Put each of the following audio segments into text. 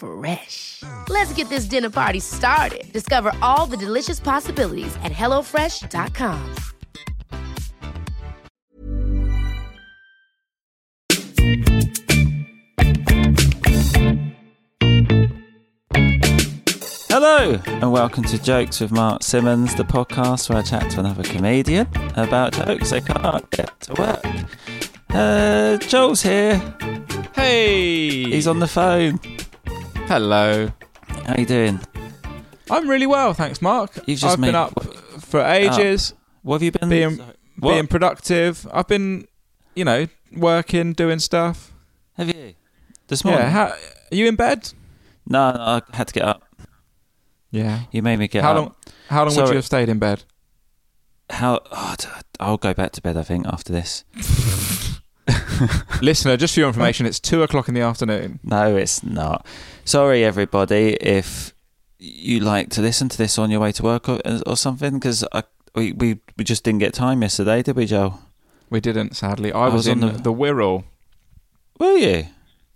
Fresh. Let's get this dinner party started. Discover all the delicious possibilities at hellofresh.com. Hello, and welcome to Jokes with Mark Simmons, the podcast where I chat to another comedian about jokes they can't get to work. Uh, Joel's here. Hey! He's on the phone. Hello. How you doing? I'm really well, thanks, Mark. You've just I've made- been up for ages, What have you been? being what? being productive. I've been, you know, working, doing stuff. have you? This morning? Yeah. How, are you in bed? no, no, I had to get up. Yeah. You made me get how up. long? How long would Sorry. you have stayed in bed? How? Oh, d- I'll go back to bed. I think after this. Listener, just for your information, it's two o'clock in the afternoon. No, it's not. Sorry, everybody, if you like to listen to this on your way to work or, or something, because we, we we just didn't get time yesterday, did we, Joel? We didn't, sadly. I, I was, was on in the- the, Wirral. Were you?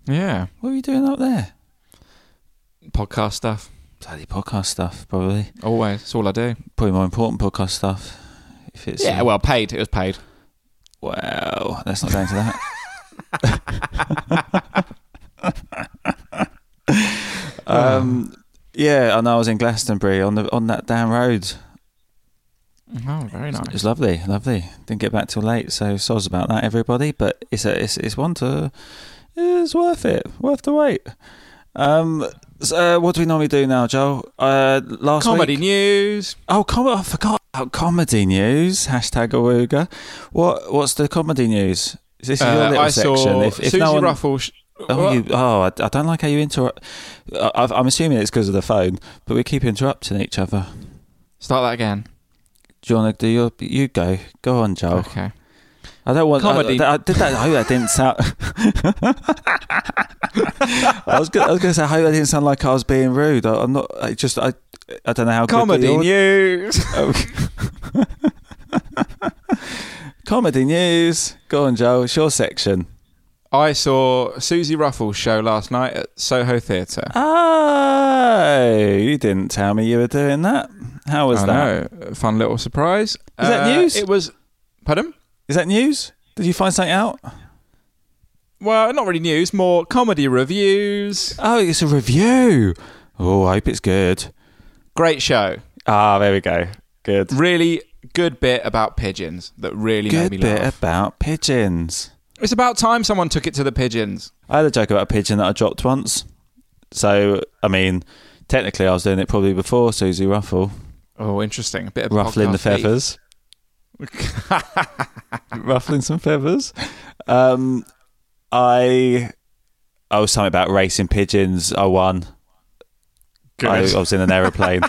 Yeah. What were you doing up there? Podcast stuff. Bloody podcast stuff, probably. Always. That's all I do. Probably more important podcast stuff. If it's Yeah. uh, Well, paid. It was paid. Well, let's not go into that. um, yeah, and I was in Glastonbury on the on that damn road. Oh, very It nice. was lovely, lovely. Didn't get back till late, so soz about that, everybody. But it's a, it's it's one to, it's worth it, worth the wait. Um, so, uh, what do we normally do now, Joel? Uh, last Comedy week. news. Oh, com- I forgot about comedy news. Hashtag awooga. What what's the comedy news? Is this your Uh, little I section? if if Susie no one, Ruffell. Sh- Oh, you, oh I, I don't like how you interrupt. I, I'm assuming it's because of the phone, but we keep interrupting each other. Start that again. Do you want to do your? You go. Go on, Joel. Okay. I don't want Comedy. I, I did that. I hope that didn't sound. I was gonna, I was going to say. I hope that didn't sound like I was being rude. I, I'm not. I just. I. I don't know how. Comedy news. Comedy news. Go on, Joe. It's your section. I saw Susie Ruffell's show last night at Soho Theatre. Oh, you didn't tell me you were doing that. How was I that? know. Fun little surprise. Is that Uh, news? It was. Pardon? Is that news? Did you find something out? Well, not really news, more comedy reviews. Oh, it's a review. Oh, I hope it's good. Great show. Ah, there we go. Good. Really good bit about pigeons that really made Good me bit laugh. about pigeons. It's about time someone took it to the pigeons. I had a joke about a pigeon that I dropped once. So, I mean, technically, I was doing it probably before Susie Ruffell, Oh, interesting. A bit of ruffling the feathers, ruffling some feathers. Um, I, I was something about racing pigeons. I won. Good. I, I was in an aeroplane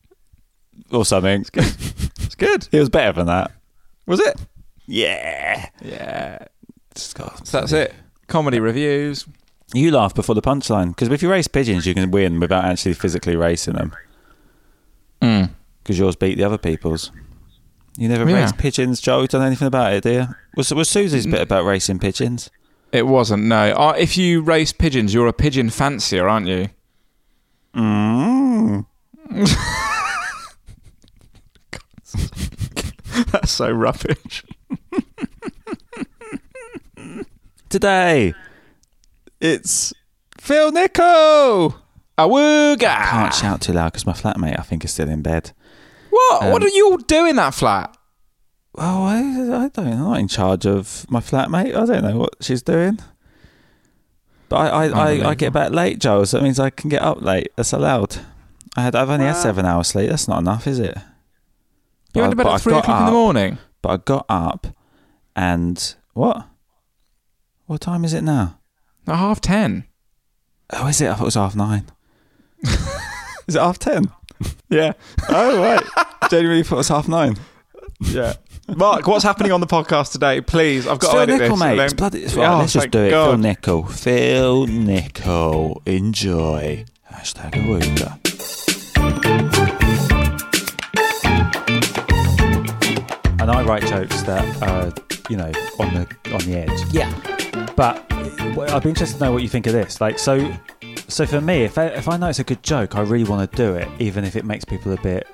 or something. it's good. It was better than that. Was it? Yeah. Yeah. That's it. Comedy reviews. You laugh before the punchline because if you race pigeons, you can win without actually physically racing them Mm. because yours beat the other people's. You never Yeah. raced pigeons, Joe. You done anything about it, do you? Was was Susie's bit about racing pigeons? It wasn't, no. Uh, if you race pigeons, you're a pigeon fancier, aren't you? Mm. That's so rubbish. Today, it's Phil Nichol. Awooga! Can't shout too loud because my flatmate, I think, is still in bed. What? what Um, are you all doing that flat? Oh, I, I don't. I'm not in charge of my flatmate. I don't know what she's doing. But I, I, I, I get back late, Joel. So that means I can get up late. That's allowed. I had. I've only had seven hours sleep. That's not enough, is it? You went to bed I- at three got o'clock in the morning. But I got up, and what? What time is it now? At half ten. Oh, is it? I thought it was half nine. is it half ten? Yeah. Oh right. Genuinely thought it was half nine. Yeah. Mark, what's happening on the podcast today? Please, I've got Phil to edit Nichol, this. mate. and then- It's bloody, it's, Yeah, right, oh, let's just thank do it. Phil God. Nichol. Phil Nichol. Enjoy. Hashtag Awooga. And I write jokes that are, you know, on the on the edge. Yeah. But I'd be interested to know what you think of this. Like, so, so for me, if I, if I know it's a good joke, I really want to do it, even if it makes people a bit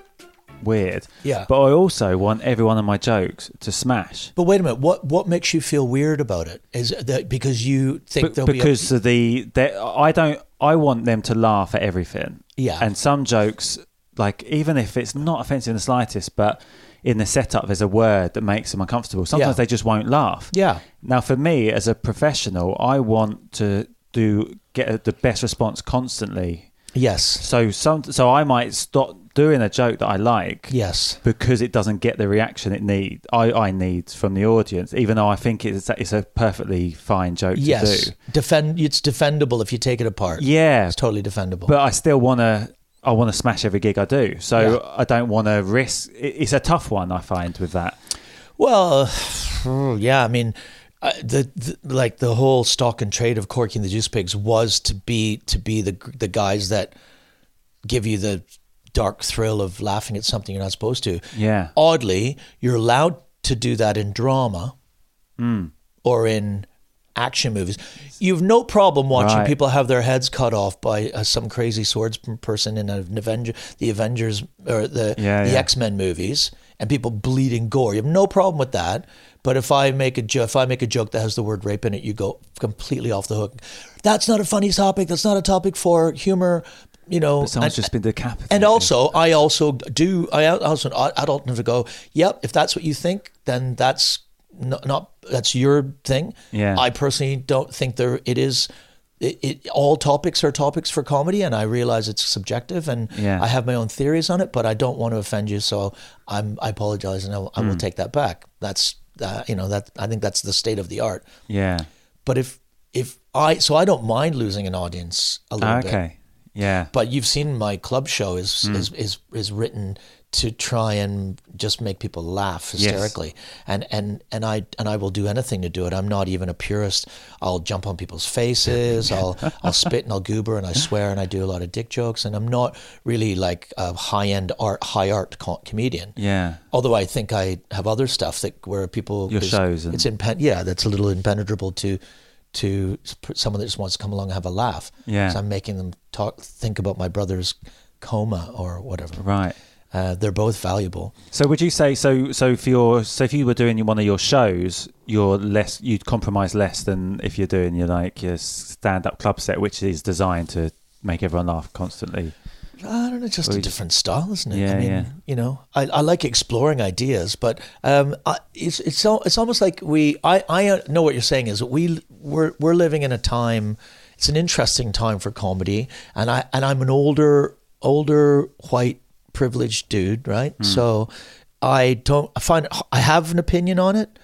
weird. Yeah. But I also want every one of my jokes to smash. But wait a minute. What what makes you feel weird about it? Is that because you think Be- there'll because be the, the I don't I want them to laugh at everything. Yeah. And some jokes, like even if it's not offensive in the slightest, but in the setup there's a word that makes them uncomfortable. Sometimes Yeah. they just won't laugh. Yeah. Now for me as a professional, I want to do get the best response constantly. yes, So some so I might stop doing a joke that I like yes, because it doesn't get the reaction it need I, I need from the audience, even though I think it's it's a perfectly fine joke yes. to do. Defend. It's defendable if you take it apart. Yeah, it's totally defendable. but I still want to. I want to smash every gig I do, so Yeah. I don't want to risk. it- It's a tough one I find with that. Well, yeah, I mean, uh, the, the like the whole stock and trade of Corky and the Juice Pigs was to be to be the the guys that give you the dark thrill of laughing at something you're not supposed to. Yeah. Oddly, you're allowed to do that in drama Hmm. or in action movies. You've no problem watching Right. people have their heads cut off by uh, some crazy swords person in an Avenger, the Avengers or the Yeah, the yeah. X Men movies, and people bleeding gore. You have no problem with that. But if I make a jo- if I make a joke that has the word rape in it, you go completely off the hook. That's not a funny topic. That's not a topic for humor. You know, But someone's and- just been decapitated. and also, I also do. I also adult to go. Yep, if that's what you think, then that's not, not that's your thing. Yeah. I personally don't think there. It is. It, it all topics are topics for comedy, and I realize it's subjective, and Yeah. I have my own theories on it. But I don't want to offend you, so I'm. I apologize, and I will, I Mm. will take that back. That's uh, you know that I think that's the state of the art. yeah. But if if I so I don't mind losing an audience a little bit. Okay. Yeah. But you've seen my club show is Hmm. is, is is written to try and just make people laugh hysterically, and and and I and I will do anything to do it. I'm not even a purist. I'll jump on people's faces. I'll I'll spit and I'll goober and I swear and I do a lot of dick jokes. And I'm not really like a high end art high art co- comedian. Yeah. Although I think I have other stuff that where people Your shows and- it's impen- yeah that's a little impenetrable to to someone that just wants to come along and have a laugh. Yeah. 'Cause I'm making them talk think about my brother's coma or whatever. Right. Uh, they're both valuable. So would you say so? So for your so if you were doing one of your shows, you're less you'd compromise less than if you're doing your like your stand up club set, which is designed to make everyone laugh constantly. I don't know, just Well, a different style, isn't it? Yeah, I mean, yeah. you know, I, I like exploring ideas, but um, I, it's it's al- it's almost like we. I I uh, know what you're saying is we we're we're living in a time. It's an interesting time for comedy, and I and I'm an older older white privileged dude, right? So I don't. I find I have an opinion on it.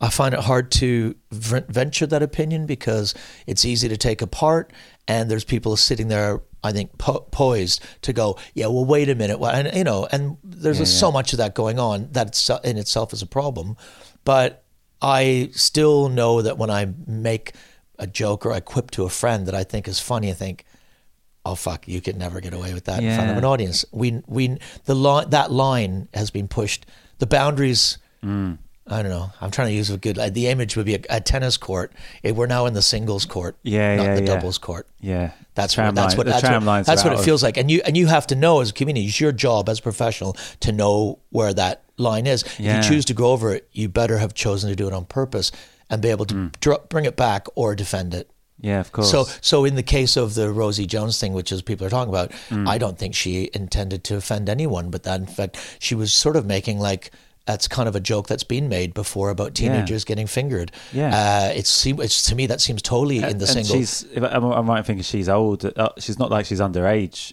I find it hard to venture that opinion because it's easy to take apart, and there's people sitting there, I think, po- poised to go, yeah, well, wait a minute, well, and you know, and there's so much of that going on that it's- in itself is a problem, but I still know that when I make a joke or I quip to a friend that I think is funny, I think, oh fuck, you could never get away with that in front of an audience. We we the line that line has been pushed. The boundaries. Mm. I don't know. I'm trying to use a good. uh, The image would be a, a tennis court. It, we're now in the singles court, Yeah, not yeah, the yeah. doubles court. Yeah, That's what. That's what. the That's what, that's what it of- feels like. And you and you have to know as a community, it's your job as a professional to know where that line is. Yeah. If you choose to go over it, you better have chosen to do it on purpose and be able to Mm. dr- bring it back or defend it. Yeah, of course. So, so in the case of the Rosie Jones thing, which is people are talking about, Mm. I don't think she intended to offend anyone, but that in fact she was sort of making like That's kind of a joke that's been made before about teenagers getting fingered. Yeah. uh, it's, it's to me that seems totally in the single. she's if I- I'm, I'm right in thinking she's old. Uh, she's not like she's underage.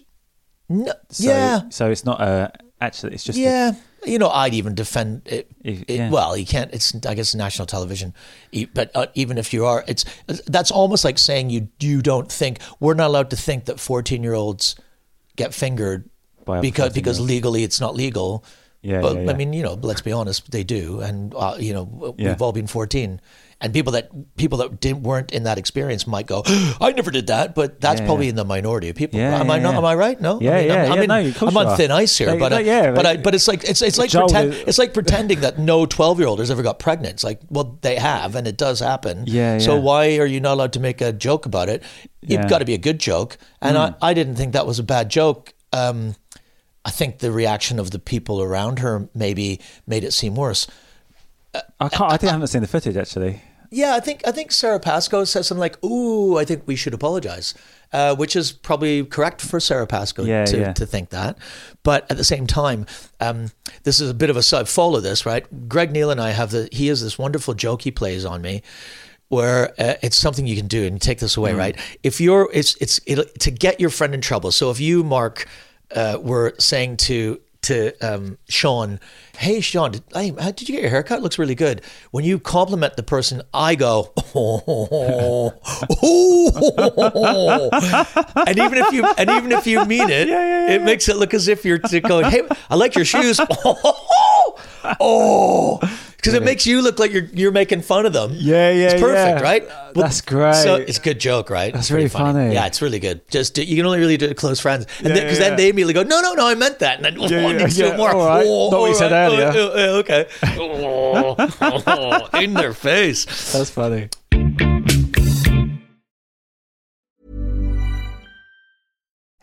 No, So, yeah, So it's not a actually. It's just a- yeah. You know, I'd even defend it. It- yeah. Well, you can't. It's I guess national television, but uh, even if you are, it's that's almost like saying you you don't think we're not allowed to think that fourteen year olds get fingered By because because legally it's not legal. Yeah, but yeah, I mean, you know, let's be honest, they do, and uh, you know, Yeah. we've all been fourteen, and people that people that didn't weren't in that experience might go, "I never did that," but that's Yeah, probably yeah. in the minority of people. Yeah, am I not? yeah. Am I right? No. Yeah, I mean, yeah, I'm, yeah, in- no, I'm on thin ice here, but uh, like, yeah, but I, but it's like it's it's like pretend, is- it's like pretending that no twelve year old has ever got pregnant. It's like, well, they have, and it does happen. Yeah, So yeah. why are you not allowed to make a joke about it? You've Yeah. got to be a good joke, and I, I didn't think that was a bad joke. Um, I think the reaction of the people around her maybe made it seem worse. I can't. I think I haven't seen the footage actually. Yeah, I think I think Sara Pascoe says something like, "Ooh, I think we should apologize," uh, which is probably correct for Sara Pascoe Yeah, to, yeah. to think that. But at the same time, um, this is a bit of a side. Follow this, right? Greg Neal and I have the. He has this wonderful joke he plays on me. Where uh, it's something you can do, and take this away, Mm. right? If you're, it's it's it, to get your friend in trouble. So if you, Mark, uh, were saying to to um, Sean, "Hey, Sean, did, hey, how did you get your haircut? Looks really good." When you compliment the person, I go, "Oh, oh." and even if you and even if you mean it, it makes it look as if you're going, "Hey, I like your shoes." oh, because it makes you look like you're you're making fun of them. Yeah, yeah, it's perfect, yeah. right? Uh, that's great. So it's a good joke, right? That's It's really funny. Yeah, it's really good. Just do, you can only really do it to close friends, and Yeah, then because yeah, then they immediately go, "No, no, no, I meant that," and then oh, Yeah, I need to do it more. all right. Oh, Not what you said right. earlier. Oh, oh, okay. Oh, in their face. That's funny.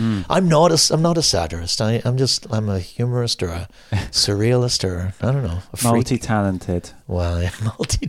Mm. I'm not a I'm not a satirist. I, I'm just I'm a humorist or a surrealist or I don't know a freak. Multi-talented. Well, yeah, multi.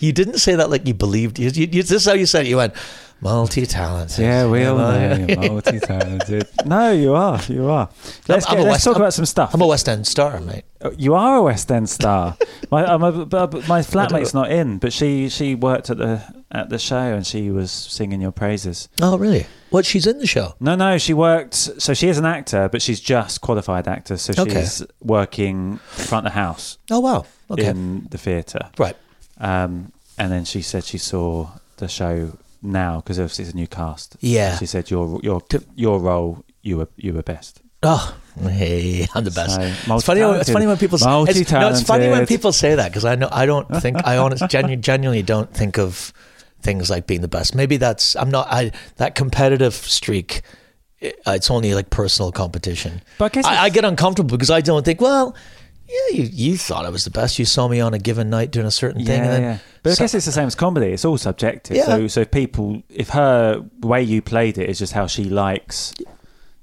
You didn't say that like you believed. You, you, you, this is how you said it. You went multi-talented. Yeah, we all know you're multi-talented. no, you are. You are. Let's, I'm get- let's West- talk I'm- about some stuff. I'm a West End star, mate. Oh, You are a West End star. my a, my flatmate's not in, but she she worked at the at the show and she was singing your praises. Oh, really? What? She's in the show. No, no, she worked. So she is an actor, but she's just qualified actor. So Okay. she's working front of the house Oh, wow. Okay. in the theatre. right. Um, and then she said she saw the show now because obviously it's a new cast. Yeah. She said your your your role you were you were best. Oh, hey, I'm the best. So, it's funny. When, it's funny when people. say- It's, no, it's funny when people say that because I know I don't think I honest genu- genuinely don't think of things like being the best. Maybe that's I'm not. I that competitive streak. it- It's only like personal competition. But I guess I, I get uncomfortable because I don't think. Well, yeah, you you thought I was the best. You saw me on a given night doing a certain thing. Yeah, and then yeah. But I so- guess it's the same as comedy. It's all subjective. Yeah. So, so if people, if her way you played it is just how she likes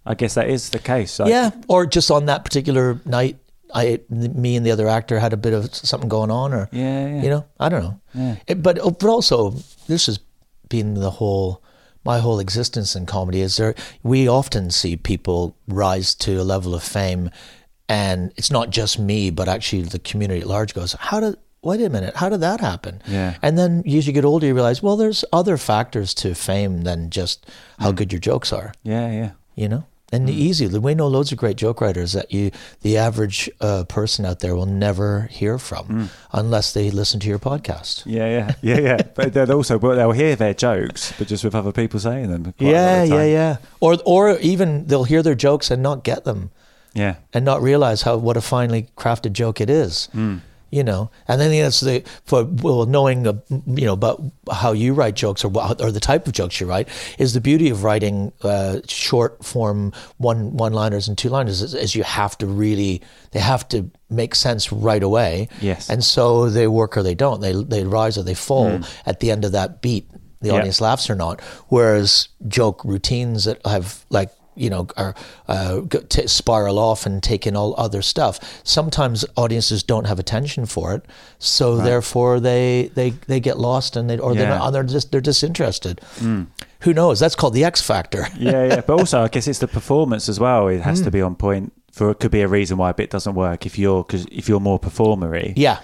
I guess that is the case. Like, yeah, or just on that particular night, I, me and the other actor had a bit of something going on, or Yeah, yeah. you know, I don't know. Yeah. It, but oh, but also, this has been the whole my whole existence in comedy. Is there? We often see people rise to a level of fame, and it's not just me, but actually the community at large goes, "How did?" Wait a minute, how did that happen? Yeah. And then as you get older, you realize, well, there's other factors to fame than just how Mm. good your jokes are yeah, yeah. you know and the easy the we know loads of great joke writers that you the average uh, person out there will never hear from unless they listen to your podcast Yeah, yeah, yeah, yeah. but they'll also but they'll hear their jokes, but just with other people saying them. quite a lot yeah the yeah yeah or or even they'll hear their jokes and not get them yeah. and not realize how what a finely crafted joke it is you know? And then that's the for well knowing uh, you know about how you write jokes or or the type of jokes you write is the beauty of writing uh, short form one one liners and two liners is, is you have to really they have to make sense right away. Yes. and so they work or they don't. They they rise or they fall at the end of that beat. The audience laughs or not. Whereas joke routines that have like you know, are uh, t- spiral off and take in all other stuff. Sometimes audiences don't have attention for it, so therefore they, they, they get lost and they or they're, not, they're just they're disinterested. Who knows? That's called the X factor. yeah, yeah. But also, I guess it's the performance as well. It has to be on point. For it could be a reason why a bit doesn't work if you're because if you're more performery. Yeah,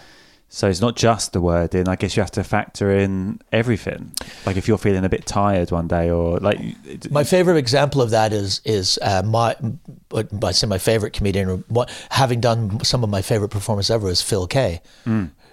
So it's not just the wording. I guess you have to factor in everything. Like if you're feeling a bit tired one day, or like My favorite example of that is is uh, my, I say my favorite comedian, or what, having done some of my favorite performers ever is Phil Kay,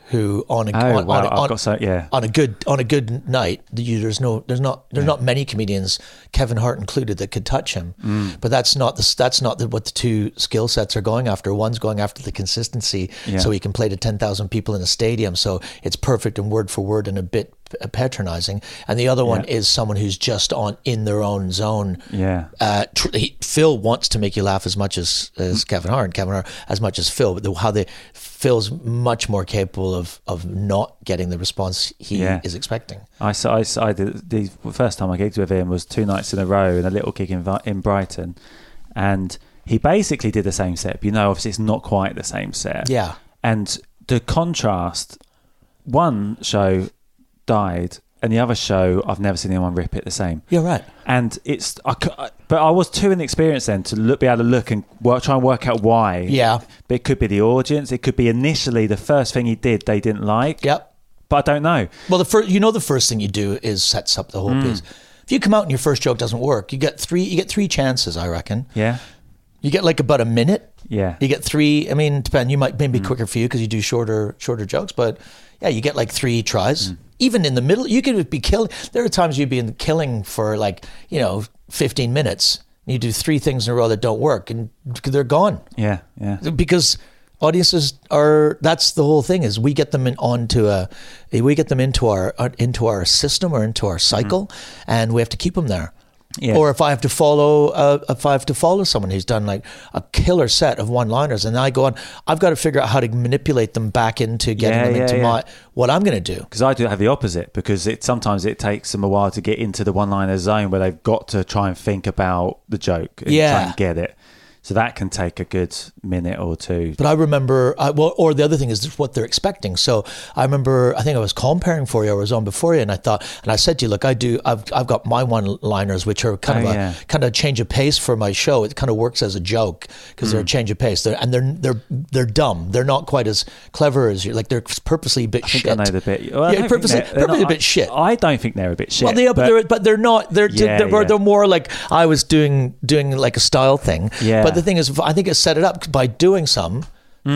who on a oh on, wow, on, on- so yeah. on a good on a good night, you, there's no there's not there's not many comedians, Kevin Hart included, that could touch him. Mm. But that's not the that's not the, what the two skill sets are going after. One's going after the consistency, Yeah. so he can play to ten thousand people in a stadium, so it's perfect and word for word and a bit patronizing. And the other one Yeah. is someone who's just on in their own zone. Yeah. Uh, tr- he, Phil wants to make you laugh as much as, as Kevin Hart, and Kevin Hart as much as Phil. But the, how they Phil's much more capable of of not getting the response he Yeah. is expecting. I saw, I, I did the first time I gigged with him was two nights in a row in a little gig in, in Brighton, and he basically did the same set. But you know, obviously, it's not quite the same set. Yeah. and the contrast. One show died, and the other show I've never seen anyone rip it the same. You're right. And it's, I, cou- but I was too inexperienced then to look, be able to look and work, try and work out why. Yeah. but it could be the audience. It could be initially the first thing he did they didn't like. Yep. but I don't know. Well, the first, you know, the first thing you do is sets up the whole hmm. piece. If you come out and your first joke doesn't work, you get three. You get three chances, I reckon. Yeah, You get like about a minute. yeah, You get three. I mean, depend. You might maybe hmm. quicker for you because you do shorter shorter jokes, but yeah, you get like three tries. Hmm. Even in the middle, you could be killing. There are times you'd be in killing for like you know fifteen minutes. You do three things in a row that don't work, and they're gone yeah, yeah. because audiences are. That's the whole thing is we get them in onto a, we get them into our uh, into our system or into our cycle, and we have to keep them there. Yeah. Or if I have to follow, uh, if I have to follow someone who's done like a killer set of one-liners, and I go on, I've got to figure out how to manipulate them back into getting Yeah, them yeah, into my what I'm going to do. Because I do have the opposite. Because it sometimes it takes them a while to get into the one-liner zone where they've got to try and think about the joke and Yeah. try and get it. So that can take a good minute or two. But I remember, I, well, or the other thing is what they're expecting. So I remember, I think I was comparing for you, I was on before you, and I thought, and I said to you, look, I do, I've, I've got my one-liners, which are kind Oh, of a yeah. kind of change of pace for my show. It kind of works as a joke because Mm. they're a change of pace. They're, and they're they're they're dumb. They're not quite as clever as you. Like they're purposely a bit I think shit. I know the bit. Well, yeah, don't think purposely, they're- they're purposely not- a bit shit. I don't think they're a bit shit. Well, they are, but, but- they're, but they're not. They're Yeah, they're, they're more like I was doing doing like a style thing. Yeah. But the thing is, I think it's set it up by doing some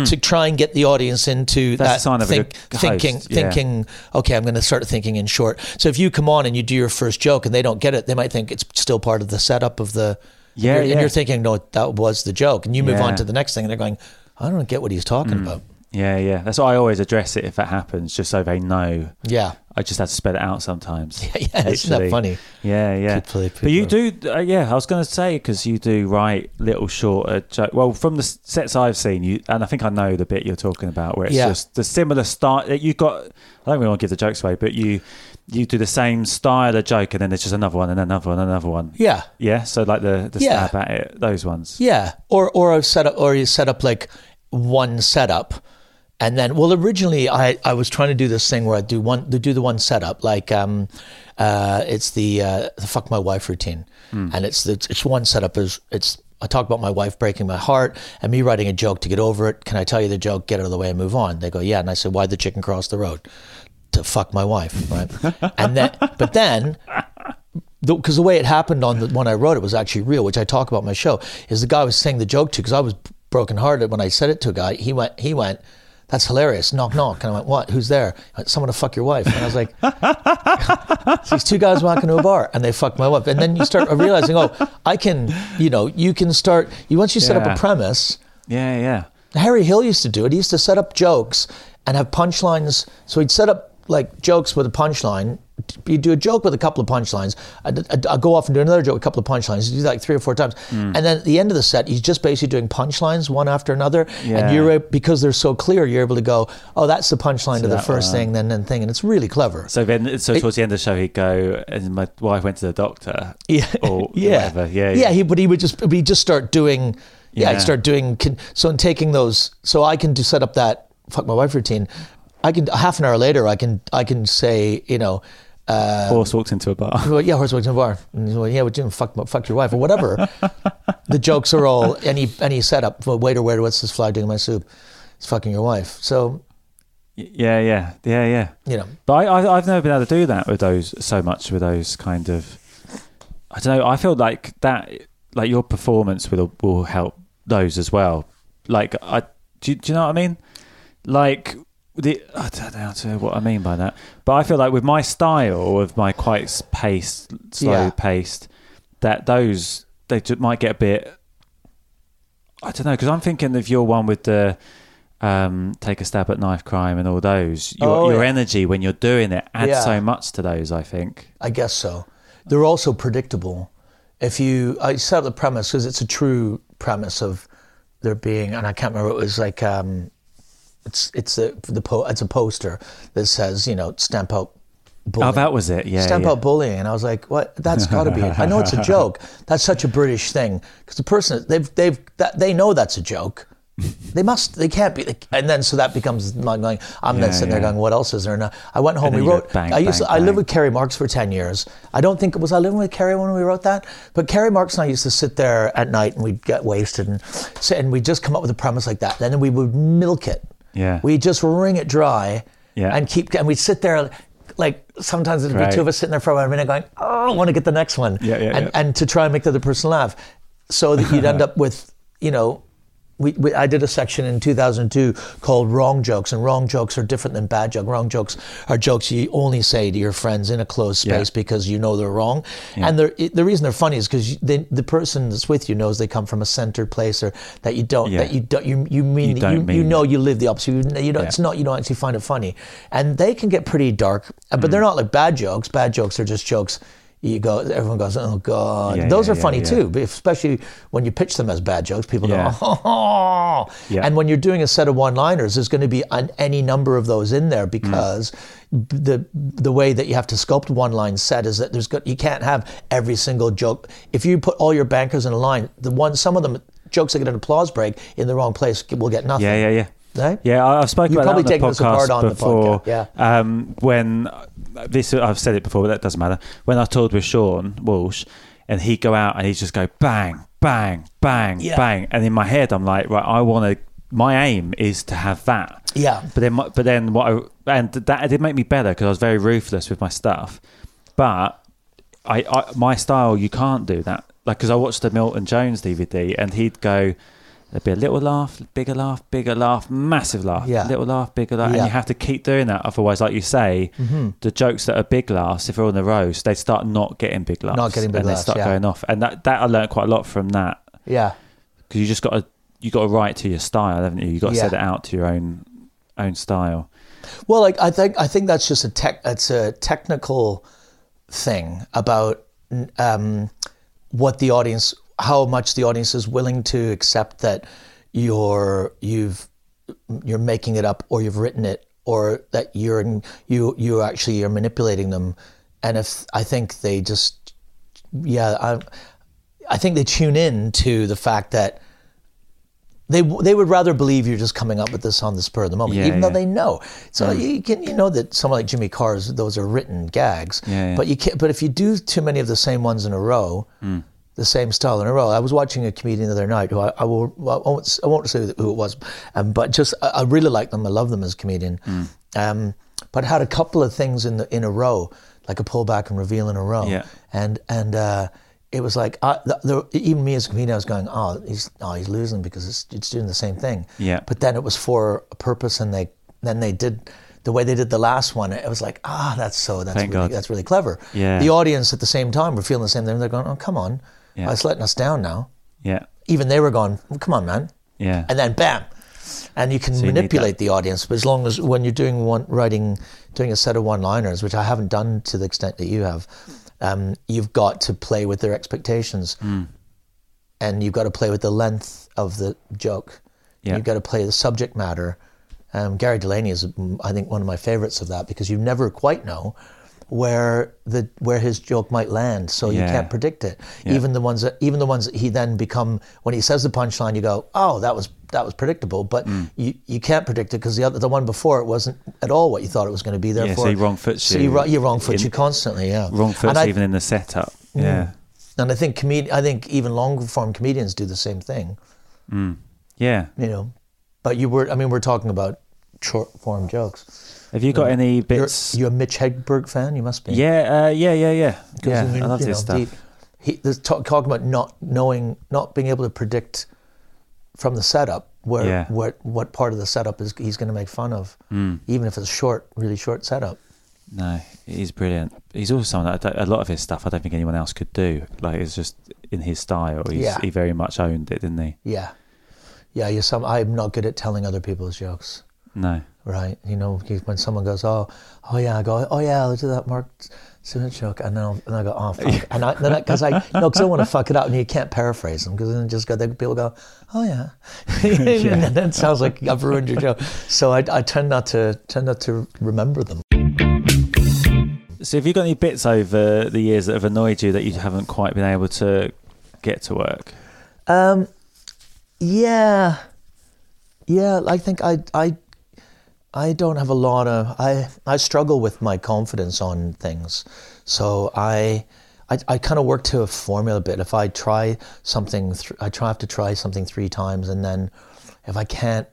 to try and get the audience into. That's that a sign of a think, thinking yeah. thinking. Okay, I'm going to start thinking in short. So if you come on and you do your first joke and they don't get it, they might think it's still part of the setup of the. and Yeah, you're, yeah. And you're thinking, no, that was the joke, and you move on to the next thing, and they're going, I don't get what he's talking Hmm. about. Yeah, yeah. That's why I always address it if that happens, just so they know. Yeah. I just have to spell it out sometimes. Yeah, yeah, isn't that funny? Yeah, yeah. People- but you do, uh, yeah. I was going to say because you do write little shorter jokes. Well, from the sets I've seen, you and I think I know the bit you're talking about, where it's Yeah. just the similar style. That You got. I don't really want to give the jokes away, but you you do the same style of joke, and then there's just another one, and another one, and another one. Yeah. Yeah. So like the the Yeah. stab at it, those ones. Yeah, or or set up, or you set up like one setup, and then well, originally I I was trying to do this thing where I do one do the one setup like um, uh, it's the uh, the fuck my wife routine, and it's it's, it's one setup is it's. I talk about my wife breaking my heart and me writing a joke to get over it. Can I tell you the joke? Get out of the way and move on. They go, yeah. And I said, why'd the chicken cross the road? To fuck my wife, right? and then, but then because the way it happened on the when I wrote it was actually real, which I talk about in my show. Is the guy I was saying the joke to because I was brokenhearted when I said it to a guy. He went, he went, "That's hilarious." Knock knock, and I went, "What? Who's there?" Went, Someone to fuck your wife, and I was like, "These two guys walk into a bar and they fuck my wife." And then you start realizing, oh, I can, you know, you can start. You once you set up a premise. Yeah, yeah. Harry Hill used to do it. He used to set up jokes and have punchlines. So he'd set up like jokes with a punchline. You do a joke with a couple of punchlines. I'd go off and do another joke with a couple of punchlines. You do that like three or four times, Hmm. and then at the end of the set, he's just basically doing punchlines one after another. Yeah. And you're because they're so clear, you're able to go, oh, that's the punchline to the first one. thing, then then thing, and it's really clever. So then, so towards the end of the show, he'd go, and my wife went to the doctor. Yeah, Or yeah, whatever. Yeah, yeah. He, but he would just he'd just start doing. Yeah, Yeah. start doing. So in taking those, so I can do set up that fuck my wife routine. I can half an hour later. I can I can say you know. Uh, Horse walked into a bar. well, yeah, horse walks into a bar. And he's like, yeah, what you? Fuck, fuck your wife or whatever. the jokes are all any any setup. Well, waiter, waiter, what's this fly doing in my soup? It's fucking your wife. So Yeah, yeah, yeah, yeah. you know, But I, I, I've never been able to do that with those so much with those kind of. I don't know. I feel like that, like your performance will will help those as well. Like I, do, do you know what I mean? Like the I don't know how to what I mean by that, but I feel like with my style of my quite paced, slow Yeah. paced, that those they ju- might get a bit. I don't know because I'm thinking of your one with the um, take a stab at knife crime and all those. Your, Oh, your yeah. energy when you're doing it adds Yeah. so much to those. I think. I guess so. They're also predictable. If you, I set up the premise because it's a true premise of there being, and I can't remember. It was like, um, it's it's a the po- it's a poster that says you know stamp out. Bullying. Oh, that was it. Yeah, stamp yeah. out bullying, and I was like, "What? That's got to be it." I know it's a joke. That's such a British thing because the person they've they've that, they know that's a joke. They must. They can't be. And then so that becomes my going. I'm then Yeah, sitting there going, "What else is there?" now? I went home. And We then wrote. bang, I used. bang, to, I lived with Carrie Marks for ten years. I don't think was I living with Carrie when we wrote that. But Carrie Marks and I used to sit there at night and we'd get wasted and sit and we'd just come up with a premise like that. And then we would milk it. Yeah. We just wring it dry. Yeah. And keep and we'd sit there. Like sometimes it'd be Right. two of us sitting there for about a minute going, "Oh, I want to get the next one," Yeah, yeah, and yeah. and to try and make the other person laugh, so that you'd end up with, you know, we, we I did a section in 2002 called "Wrong Jokes," and wrong jokes are different than bad jokes. Wrong jokes are jokes you only say to your friends in a closed space Yeah. because you know they're wrong, and they're, it- the reason they're funny is because the the person that's with you knows they come from a centered place or that you don't Yeah. that you don't you you mean You that you, you know you live the opposite. You, you know Yeah. it's not you don't actually find it funny, and they can get pretty dark, uh, Mm. but they're not like bad jokes. Bad jokes are just jokes. You go, everyone goes, oh god. Yeah, Those yeah, are funny yeah, too, especially when you pitch them as bad jokes. People go, oh. Yeah. And when you're doing a set of one-liners, there's going to be an, any number of those in Mm. there because the the way that you have to sculpt one line set is that there's got you can't have every single joke. If you put all your bankers in a line, the one some of them jokes that get an applause break in the wrong place will get nothing. Yeah, yeah, yeah. Right? Yeah, I- I've spoken You about probably that on the podcast on the before. podcast, yeah. Um, when this, I've said it before, but that doesn't matter. When I toured with Sean Walsh, and he'd go out and he'd just go bang, bang, bang, Yeah. bang, and in my head I'm like, right, I want to. My aim is to have that. Yeah. But then, but then what? I, and that it did make me better because I was very ruthless with my stuff. But I, I my style, you can't do that. Like, because I watched the Milton Jones DVD, and he'd go, there'd be a little laugh, bigger laugh, bigger laugh, massive laugh, Yeah. little laugh, bigger laugh, Yeah. Mm-hmm. and you have to keep doing that. Otherwise, like you say, the jokes that are big laughs, if they're on the roast, they start not getting big laughs, Not getting big and laughs, they start yeah. going off. And that that I learned quite a lot from that Yeah. because you just got to you got to write to your style, haven't you? You got to set it out to your own own style. Well, like I think I think that's just a tech. It's a technical thing about um, what the audience, how much the audience is willing to accept that you're you've you're making it up or you've written it or that you're you you actually are manipulating them. And if I think they just yeah I I think they tune in to the fact that they they would rather believe you're just coming up with this on the spur of the moment, Yeah, even though they know. So hmm. you can you know that someone like Jimmy Carr's those are written gags, Yeah, yeah. but you can't. But if you do too many of the same ones in a row, hmm. The same style in a row. I was watching a comedian the other night who I, I will I won't I won't say who it was, um, but just I, I really like them. I love them as a comedian. Um, but had a couple of things in the in a row, like a pullback and reveal in a row, Yeah. and and. Uh, it was like I, the, the, even me as a comedian, I was going, "Oh, he's oh he's losing because it's it's doing the same thing." Yeah. But then it was for a purpose, and they then they did the way they did the last one. It was like, ah, that's so that's Thank really, God. that's really clever. Yeah. The audience at the same time were feeling the same thing. They're going, "Oh, come on, Yeah. it's letting us down now." Yeah. Even they were going, well, "Come on, man!" Yeah. And then bam, and you can So you manipulate the audience. But as long as when you're doing one writing, doing a set of one-liners, which I haven't done to the extent that you have, um, you've got to play with their expectations, Hmm. and you've got to play with the length of the joke. Yeah. You've got to play the subject matter. Um, Gary Delaney is, mm, I think, one of my favorites of that because you never quite know where the where his joke might land, so you can't predict it. Yeah. Even the ones that even the ones that he then become when he says the punchline, you go, oh, that was that was predictable, but Mm. you, you can't predict it because the other the one before it wasn't at all what you thought it was going to be. Therefore, so he wrong foots so you you. ro- You wrong foot you constantly, yeah. Wrong I- even in the setup. Yeah. and I think comed- I think even long form comedians do the same thing. Yeah. you know. But you were, I mean, we're talking about short form jokes. Have you got any bits? You're, bits? you a Mitch Hedberg fan? You must be. yeah, uh, yeah, yeah, yeah. Yeah, I, love know, stuff. He, he talk, talking about not knowing, not being able to predict from the setup where Yeah. what what part of the setup is he's going to make fun of, Hmm. even if it's a short, really short setup. No, he's brilliant. He's also someone that I a lot of his stuff I don't think anyone else could do. Like it's just in his style. He's, Yeah. He very much owned it, didn't he? Yeah, yeah. Some. I'm not good at telling other people's jokes. No. Right, you know, when someone goes, "Oh, oh yeah," I go, "Oh yeah, I'll do that Mark joke," and then, I'll, and I go, "Oh fuck," and I, then because I, no, because I want to fuck it up, and you can't paraphrase them because then just go, then people go, "Oh yeah," and then it sounds like I've ruined your joke. So I, I tend not to tend not to remember them. So have you got any bits over the years that have annoyed you that you haven't quite been able to get to work? Um, yeah, yeah. I think I, I, I don't have a lot of. I, I struggle with my confidence on things, so I, I, I kind of work to a formula a bit. If I try something, th- I try have to try something three times, and then if I can't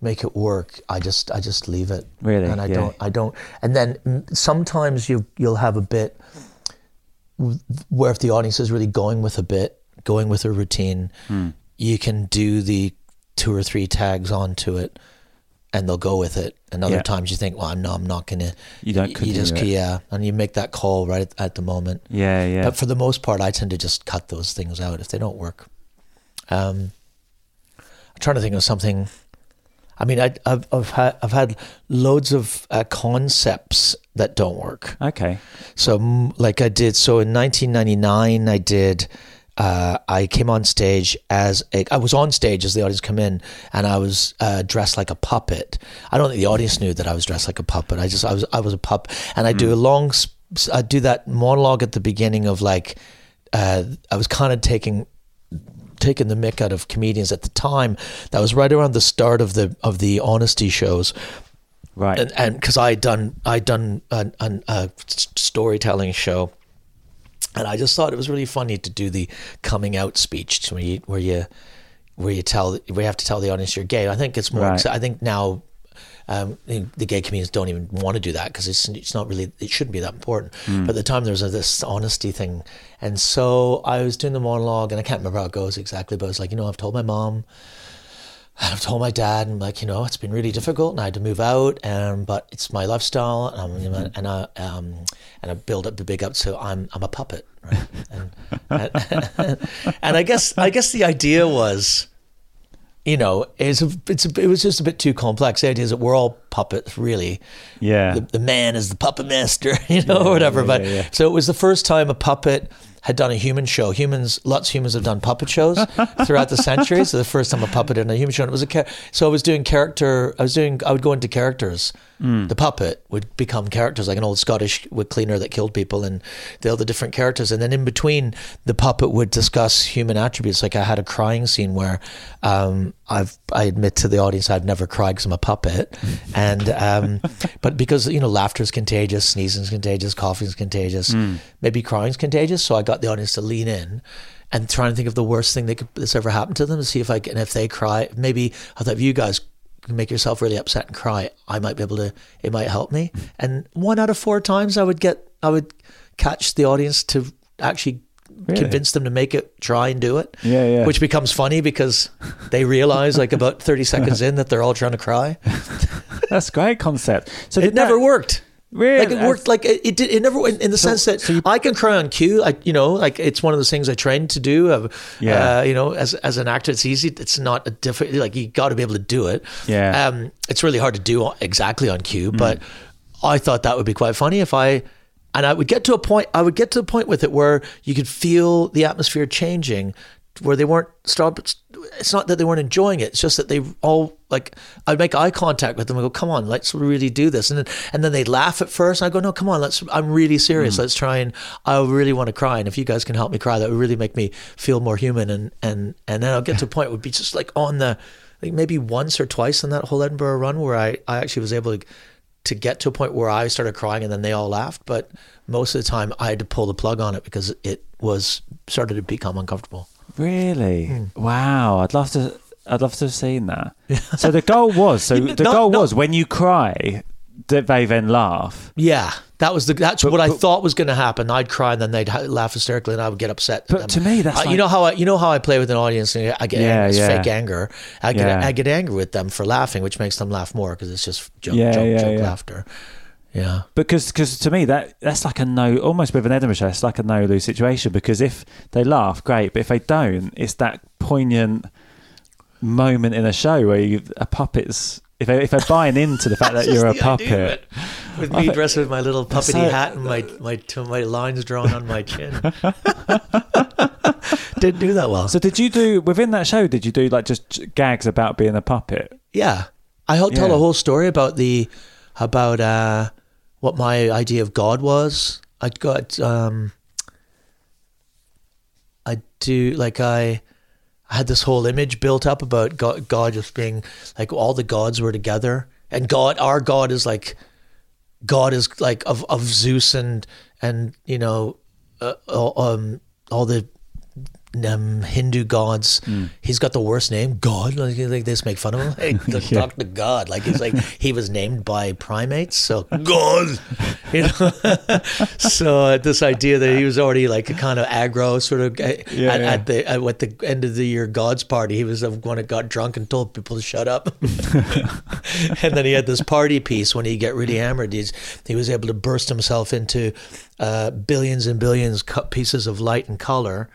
make it work, I just, I just leave it. Really? and I Yeah. don't, I don't. And then sometimes you, you'll have a bit where if the audience is really going with a bit, going with a routine, Hmm. you can do the two or three tags onto it, and they'll go with it. And other Yeah. times you think, well, no, I'm not gonna. You don't You just it. yeah, and you make that call right at, at the moment. Yeah, yeah. But for the most part, I tend to just cut those things out if they don't work. Um, I'm trying to think of something. I mean, I, I've I've had I've had loads of uh, concepts that don't work. okay. So, like I did, so in 1999, I did. Uh, I came on stage as a, I was on stage as the audience come in, and I was uh, dressed like a puppet. I don't think the audience knew that I was dressed like a puppet. I just I was I was a pup, and I do a long. I do that monologue at the beginning of like. Uh, I was kind of taking taking the mick out of comedians at the time. That was right around the start of the of the honesty shows Right. and and because I done I done a, an, a s- storytelling show, and I just thought it was really funny to do the coming out speech to me where you where you tell where you have to tell the audience you're gay. I think it's more. Right. I think now. Um, the gay comedians don't even want to do that because it's it's not really it shouldn't be that important. But at the time there was a, this honesty thing, and so I was doing the monologue, and I can't remember how it goes exactly, but it was like you know I've told my mom, and I've told my dad, and like you know, it's been really difficult, and I had to move out, and but it's my lifestyle, and I'm, know, and I um, and I build up the big up, so I'm I'm a puppet, right? And, and, and I guess I guess the idea was you know, it's a, it's a, it was just a bit too complex. The idea is that we're all puppets, really. Yeah. The, the man is the puppet master, you know, or whatever. but so it was the first time a puppet had done a human show. Humans, lots of humans have done puppet shows throughout the centuries. So the first time a puppet in a human show, and it was a char- so I was doing character. I was doing. I would go into characters. The puppet would become characters, like an old Scottish wood cleaner that killed people, and the other different characters. And then in between, the puppet would discuss human attributes. Like I had a crying scene where um, I've I admit to the audience I've never cried because I'm a puppet, and um, but because you know laughter is contagious, sneezing is contagious, coughing is contagious, maybe crying is contagious. So I got the audience to lean in and try and think of the worst thing that could, that's ever happened to them and see if I can, and if they cry, maybe I thought if you guys can make yourself really upset and cry, I might be able to, it might help me. And one out of four times I would get, I would catch the audience to actually convince them to make it, try and do it. Yeah, yeah. Which becomes funny because they realize like about 30 seconds in that they're all trying to cry. That's a great concept. So It never that- worked. Really? Like it worked. Like it, it did. It never. In, in the sense that I can cry on cue. I, you know, like it's one of those things I trained to do. Uh, Yeah. Uh, you know, as as an actor, it's easy. It's not a different. Like you got to be able to do it. Yeah. Um, it's really hard to do exactly on Mm. cue, but I thought that would be quite funny if I. And I would get to a point. I would get to a point with it where you could feel the atmosphere changing, where they weren't stop. It's not that they weren't enjoying it. It's just that they all like. I'd make eye contact with them and go, "Come on, let's really do this." And then and then they'd laugh at first. I go, "No, come on, let's. I'm really serious. Mm. Let's try and. I really want to cry. And if you guys can help me cry, that would really make me feel more human. And and and then I'll get to a point it would be just like on the, like maybe once or twice in that whole Edinburgh run where I I actually was able to to get to a point where I started crying and then they all laughed. But most of the time I had to pull the plug on it because it was started to become uncomfortable. Really? Hmm. Wow. I'd love to. I'd love to have seen that. So the goal was. So the no, goal no. was when you cry, that they then laugh. Yeah, that was the that's But- what I thought was going to happen. I'd cry and then they'd laugh hysterically, and I would get upset. But to me, that's Uh, like- you know how I you know how I play with an audience and I get Yeah, angry, yeah. fake anger. I get Yeah. I get angry with them for laughing, which makes them laugh more because it's just joke joke, joke laughter. Yeah. Because cause to me that that's like a no almost with an Edinburgh show it's like a no lose situation because if they laugh great but if they don't it's that poignant moment in a show where you a puppet's if they if they're buying into the fact that you're a just the idea of puppet it. With me dressed with my little puppety So- hat and my my my lines drawn on my chin. Didn't do that well. so did you do within that show did you do like just gags about being a puppet Yeah, I will tell Yeah. a whole story about the about uh, what my idea of God was. I'd got um, I do like I. I had this whole image built up about God, God just being like all the gods were together, and God, our God is like God is like of, of Zeus and and you know uh, um all the um, Hindu gods. He's got the worst name, God. Like, like they just make fun of him. Hey, the- talk to God. Like he's like he was named by primates, so God. You know. so uh, this idea that he was already like a kind of aggro sort of guy Yeah, at, yeah. at the at, at the end of the year God's party. He was the one that got drunk and told people to shut up. and then he had this party piece when he get really hammered. He's, he was able to burst himself into uh, billions and billions cut pieces of light and color,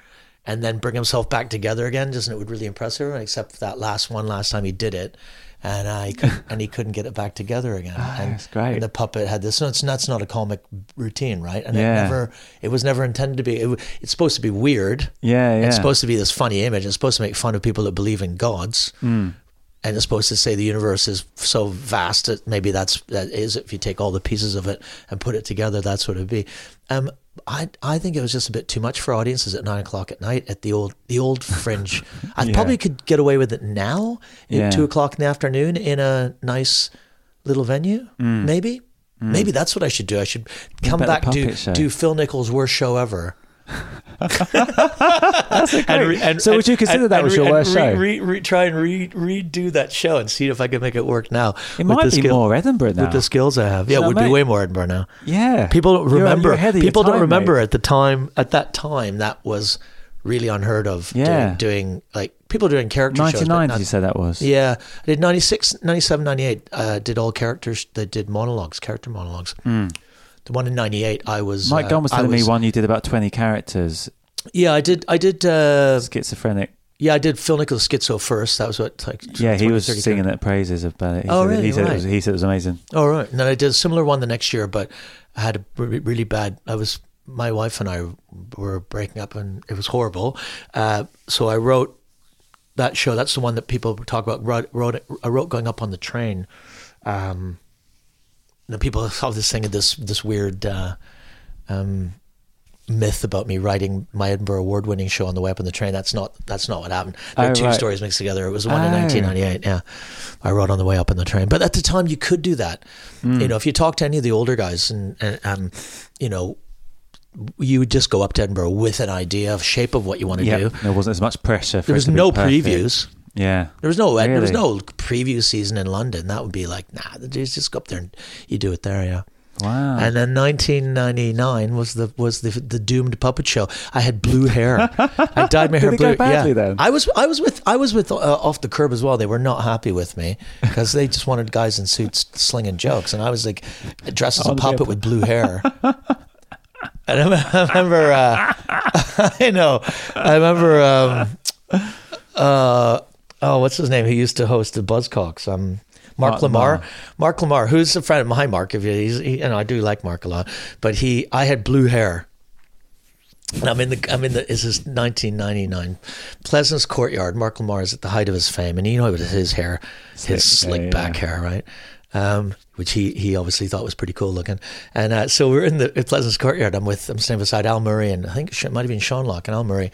and then bring himself back together again. Doesn't it would really impress everyone, except for that last one last time he did it. And uh, he couldn't, and he couldn't get it back together again. and, that's great. and the puppet had this. No, it's that's not a comic routine, right? And Yeah. it never. It was never intended to be. It, it's supposed to be weird. yeah yeah It's supposed to be this funny image. It's supposed to make fun of people that believe in gods. Hmm. And it's supposed to say the universe is so vast that maybe that's that is if you take all the pieces of it and put it together, that's what it'd be. Um, I I think it was just a bit too much for audiences at nine o'clock at night at the old the old fringe. I Yeah. probably could get away with it now at Yeah. two o'clock in the afternoon in a nice little venue. Mm. Maybe. Mm. Maybe that's what I should do. I should come back do show? Eh? do Phil Nichol's worst show ever. Great. So would you consider that was your and worst show? Re, re, try and re, redo that show and see if I can make it work now. It with might the be more Edinburgh now. with the skills I have. Yeah, You it would be way more Edinburgh now. yeah People don't You're- remember. you're ahead of your people don't remember mate. at the time. At that time, that was really unheard of. Yeah. doing, doing like people doing character shows. but 99 not- you said that was yeah, I did 96, 97, 98. Uh, did all characters they did monologues, character monologues. The one in '98, I was. Mike uh, Gunn was telling me one you did about 20 characters Yeah, I did. I did. Uh, schizophrenic yeah, I did Phil Nichol's Schizo first. That was what like Yeah, he was singing that praises about it. He Oh, said, really? He said, it Right. was, he said it was amazing. Oh right. And then I did a similar one the next year, but I had a re- really bad. I was my wife and I were breaking up, and it was horrible. Uh, so I wrote that show. That's the one that people talk about. Wrote, wrote I wrote going up on the train. Um, the people have this thing of this this weird. Uh, um, myth about me writing my Edinburgh award winning show on the way up on the train. That's not that's not what happened. There are two right. stories mixed together. It was one in Oh. 1998. Yeah, I wrote on the way up on the train. But at the time, you could do that. Hmm. You know, if you talk to any of the older guys, and, and um, you know, you would just go up to Edinburgh with an idea of shape of what you want to Yeah, do. there wasn't as much pressure. For There was no perfect. previews. Yeah, There was no there was no preview season in London. That would be like nah. the dudes Just go up there and you do it there. Yeah. wow. And then 1999 was the was the the doomed puppet show. I had blue hair. I dyed my hair Did it blue. go badly yeah. then? I was I was with I was with uh, off the curb as well. They were not happy with me because they just wanted guys in suits slinging jokes, and I was like dressed as a puppet with blue hair. And I I remember, uh, I know, I remember, um, uh, oh, what's his name? He used to host the Buzzcocks. Um, Mark, Lamarr. Lamarr. Mark Lamarr, who's a friend of mine. Mark, if you, he's, he, you know, I do like Mark a lot, but he, I had blue hair. And I'm in the, I'm in the, this is 1999, Pleasance Courtyard. Mark Lamarr is at the height of his fame, and you know, his hair, his Slick, slick yeah, back hair, right? Um, which he, he obviously thought was pretty cool looking. And uh, so we're in the Pleasance Courtyard. I'm with I'm standing beside Al Murray and I think it might have been Sean Lock and Al Murray.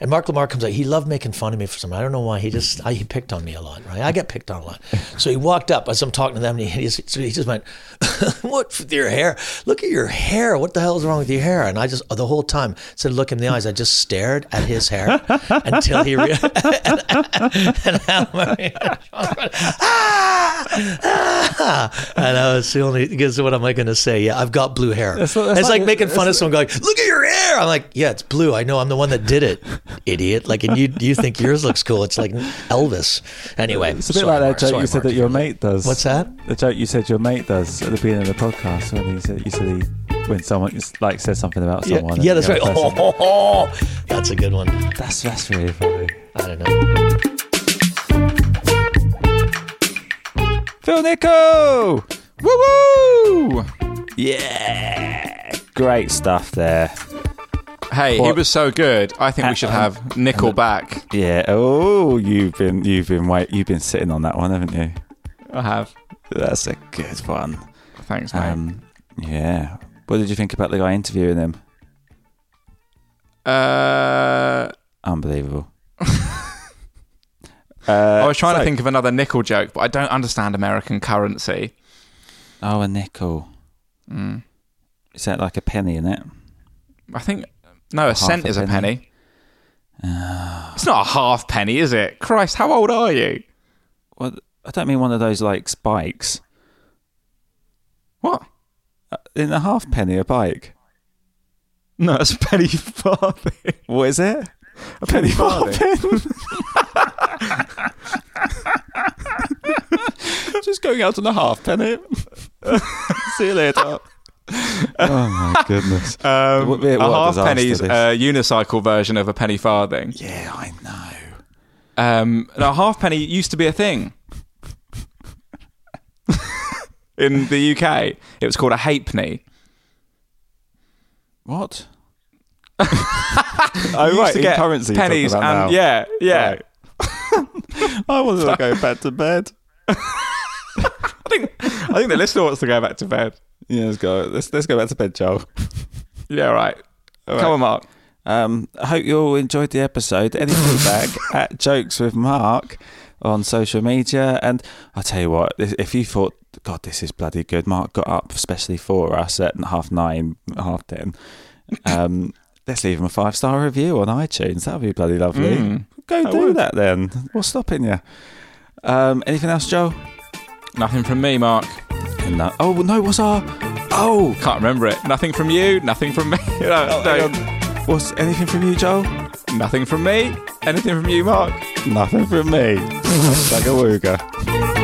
And Mark Lamarr comes out. He loved making fun of me for something. I don't know why. He just I, he picked on me a lot. Right? I get picked on a lot. So he walked up as I'm talking to them, and he, he, just, he just went, "What with your hair? Look at your hair. What the hell is wrong with your hair?" And I just the whole time said, "Look him in the eyes." I just stared at his hair until he re- and, and Al Murray. ah, ah, and I was the only because what am I going to say? Yeah, I've got blue hair. That's that's it's like, making fun of someone going, "Look at your hair." I'm like, "Yeah, it's blue. I know. I'm the one that did it, idiot." Like, and you you think yours looks cool? It's like Elvis. Anyway, It's a bit sorry, like that Mark. joke Sorry, you said Mark, that your mate does. What's that? The joke you said your mate does at the beginning of the podcast when he said you said he when someone like says something about someone. yeah, and that's right. Oh, oh, oh, that's a good one. That's that's really funny. I don't know. Phil Nichol, Woo woo! yeah, great stuff there. Hey, he was so good. I think we should have Nickel back. Yeah. Oh, you've been you've been wait you've been sitting on that one, haven't you? I have. That's a good one. Thanks, mate. Um, yeah. What did you think about the guy interviewing him? uh, Unbelievable. uh, I was trying so- to think of another nickel joke, but I don't understand American currency. Oh, a nickel. Mm. Is that like a penny in it? I think no, a Half cent a is a penny. penny. it's not a half penny, is it? Christ, how old are you? Well, I don't mean one of those like spikes. What? Uh, In a half penny, a bike. No, it's a penny farthing. What is it? A penny farthing. Just going out on a half penny. See you later. oh my goodness. Um, What- a what a half penny's this. a unicycle version of a penny farthing. Yeah, I know. Um, now, a half penny used to be a thing in the UK. It was called a halfpenny. What? Oh used right, to get currency. pennies, and now. yeah, yeah. Right. I wanted to go back to bed. I think I think the listener wants to go back to bed. Yeah, let's go. Let's let's go back to bed, Joel. Yeah, right. All Come right. on, Mark. Um, I hope you all enjoyed the episode. Any feedback at Jokes with Mark on social media. And I'll tell you what, if if you thought, God, this is bloody good, Mark got up especially for us at half nine, half ten. Um, let's leave him a five star review on iTunes. That would be bloody lovely. Mm. Go I do would. that then. What's stopping you? Um, anything else, Joe? Nothing from me, Mark. No. Oh no, what's our? Oh, Can't remember it. Nothing from you. Nothing from me. No, no. What's anything from you, Joel? Nothing from me. Anything from you, Mark? Nothing from me. like a.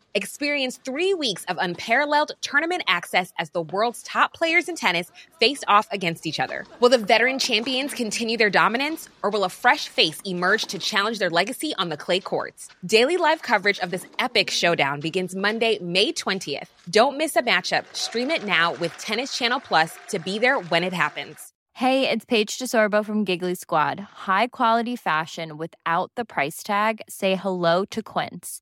Experience three weeks of unparalleled tournament access as the world's top players in tennis face off against each other. Will the veteran champions continue their dominance, or will a fresh face emerge to challenge their legacy on the clay courts? Daily live coverage of this epic showdown begins Monday, May 20th. Don't miss a matchup. Stream it now with Tennis Channel Plus to be there when it happens. Hey, it's Paige DeSorbo from Giggly Squad. High quality fashion without the price tag. Say hello to Quince.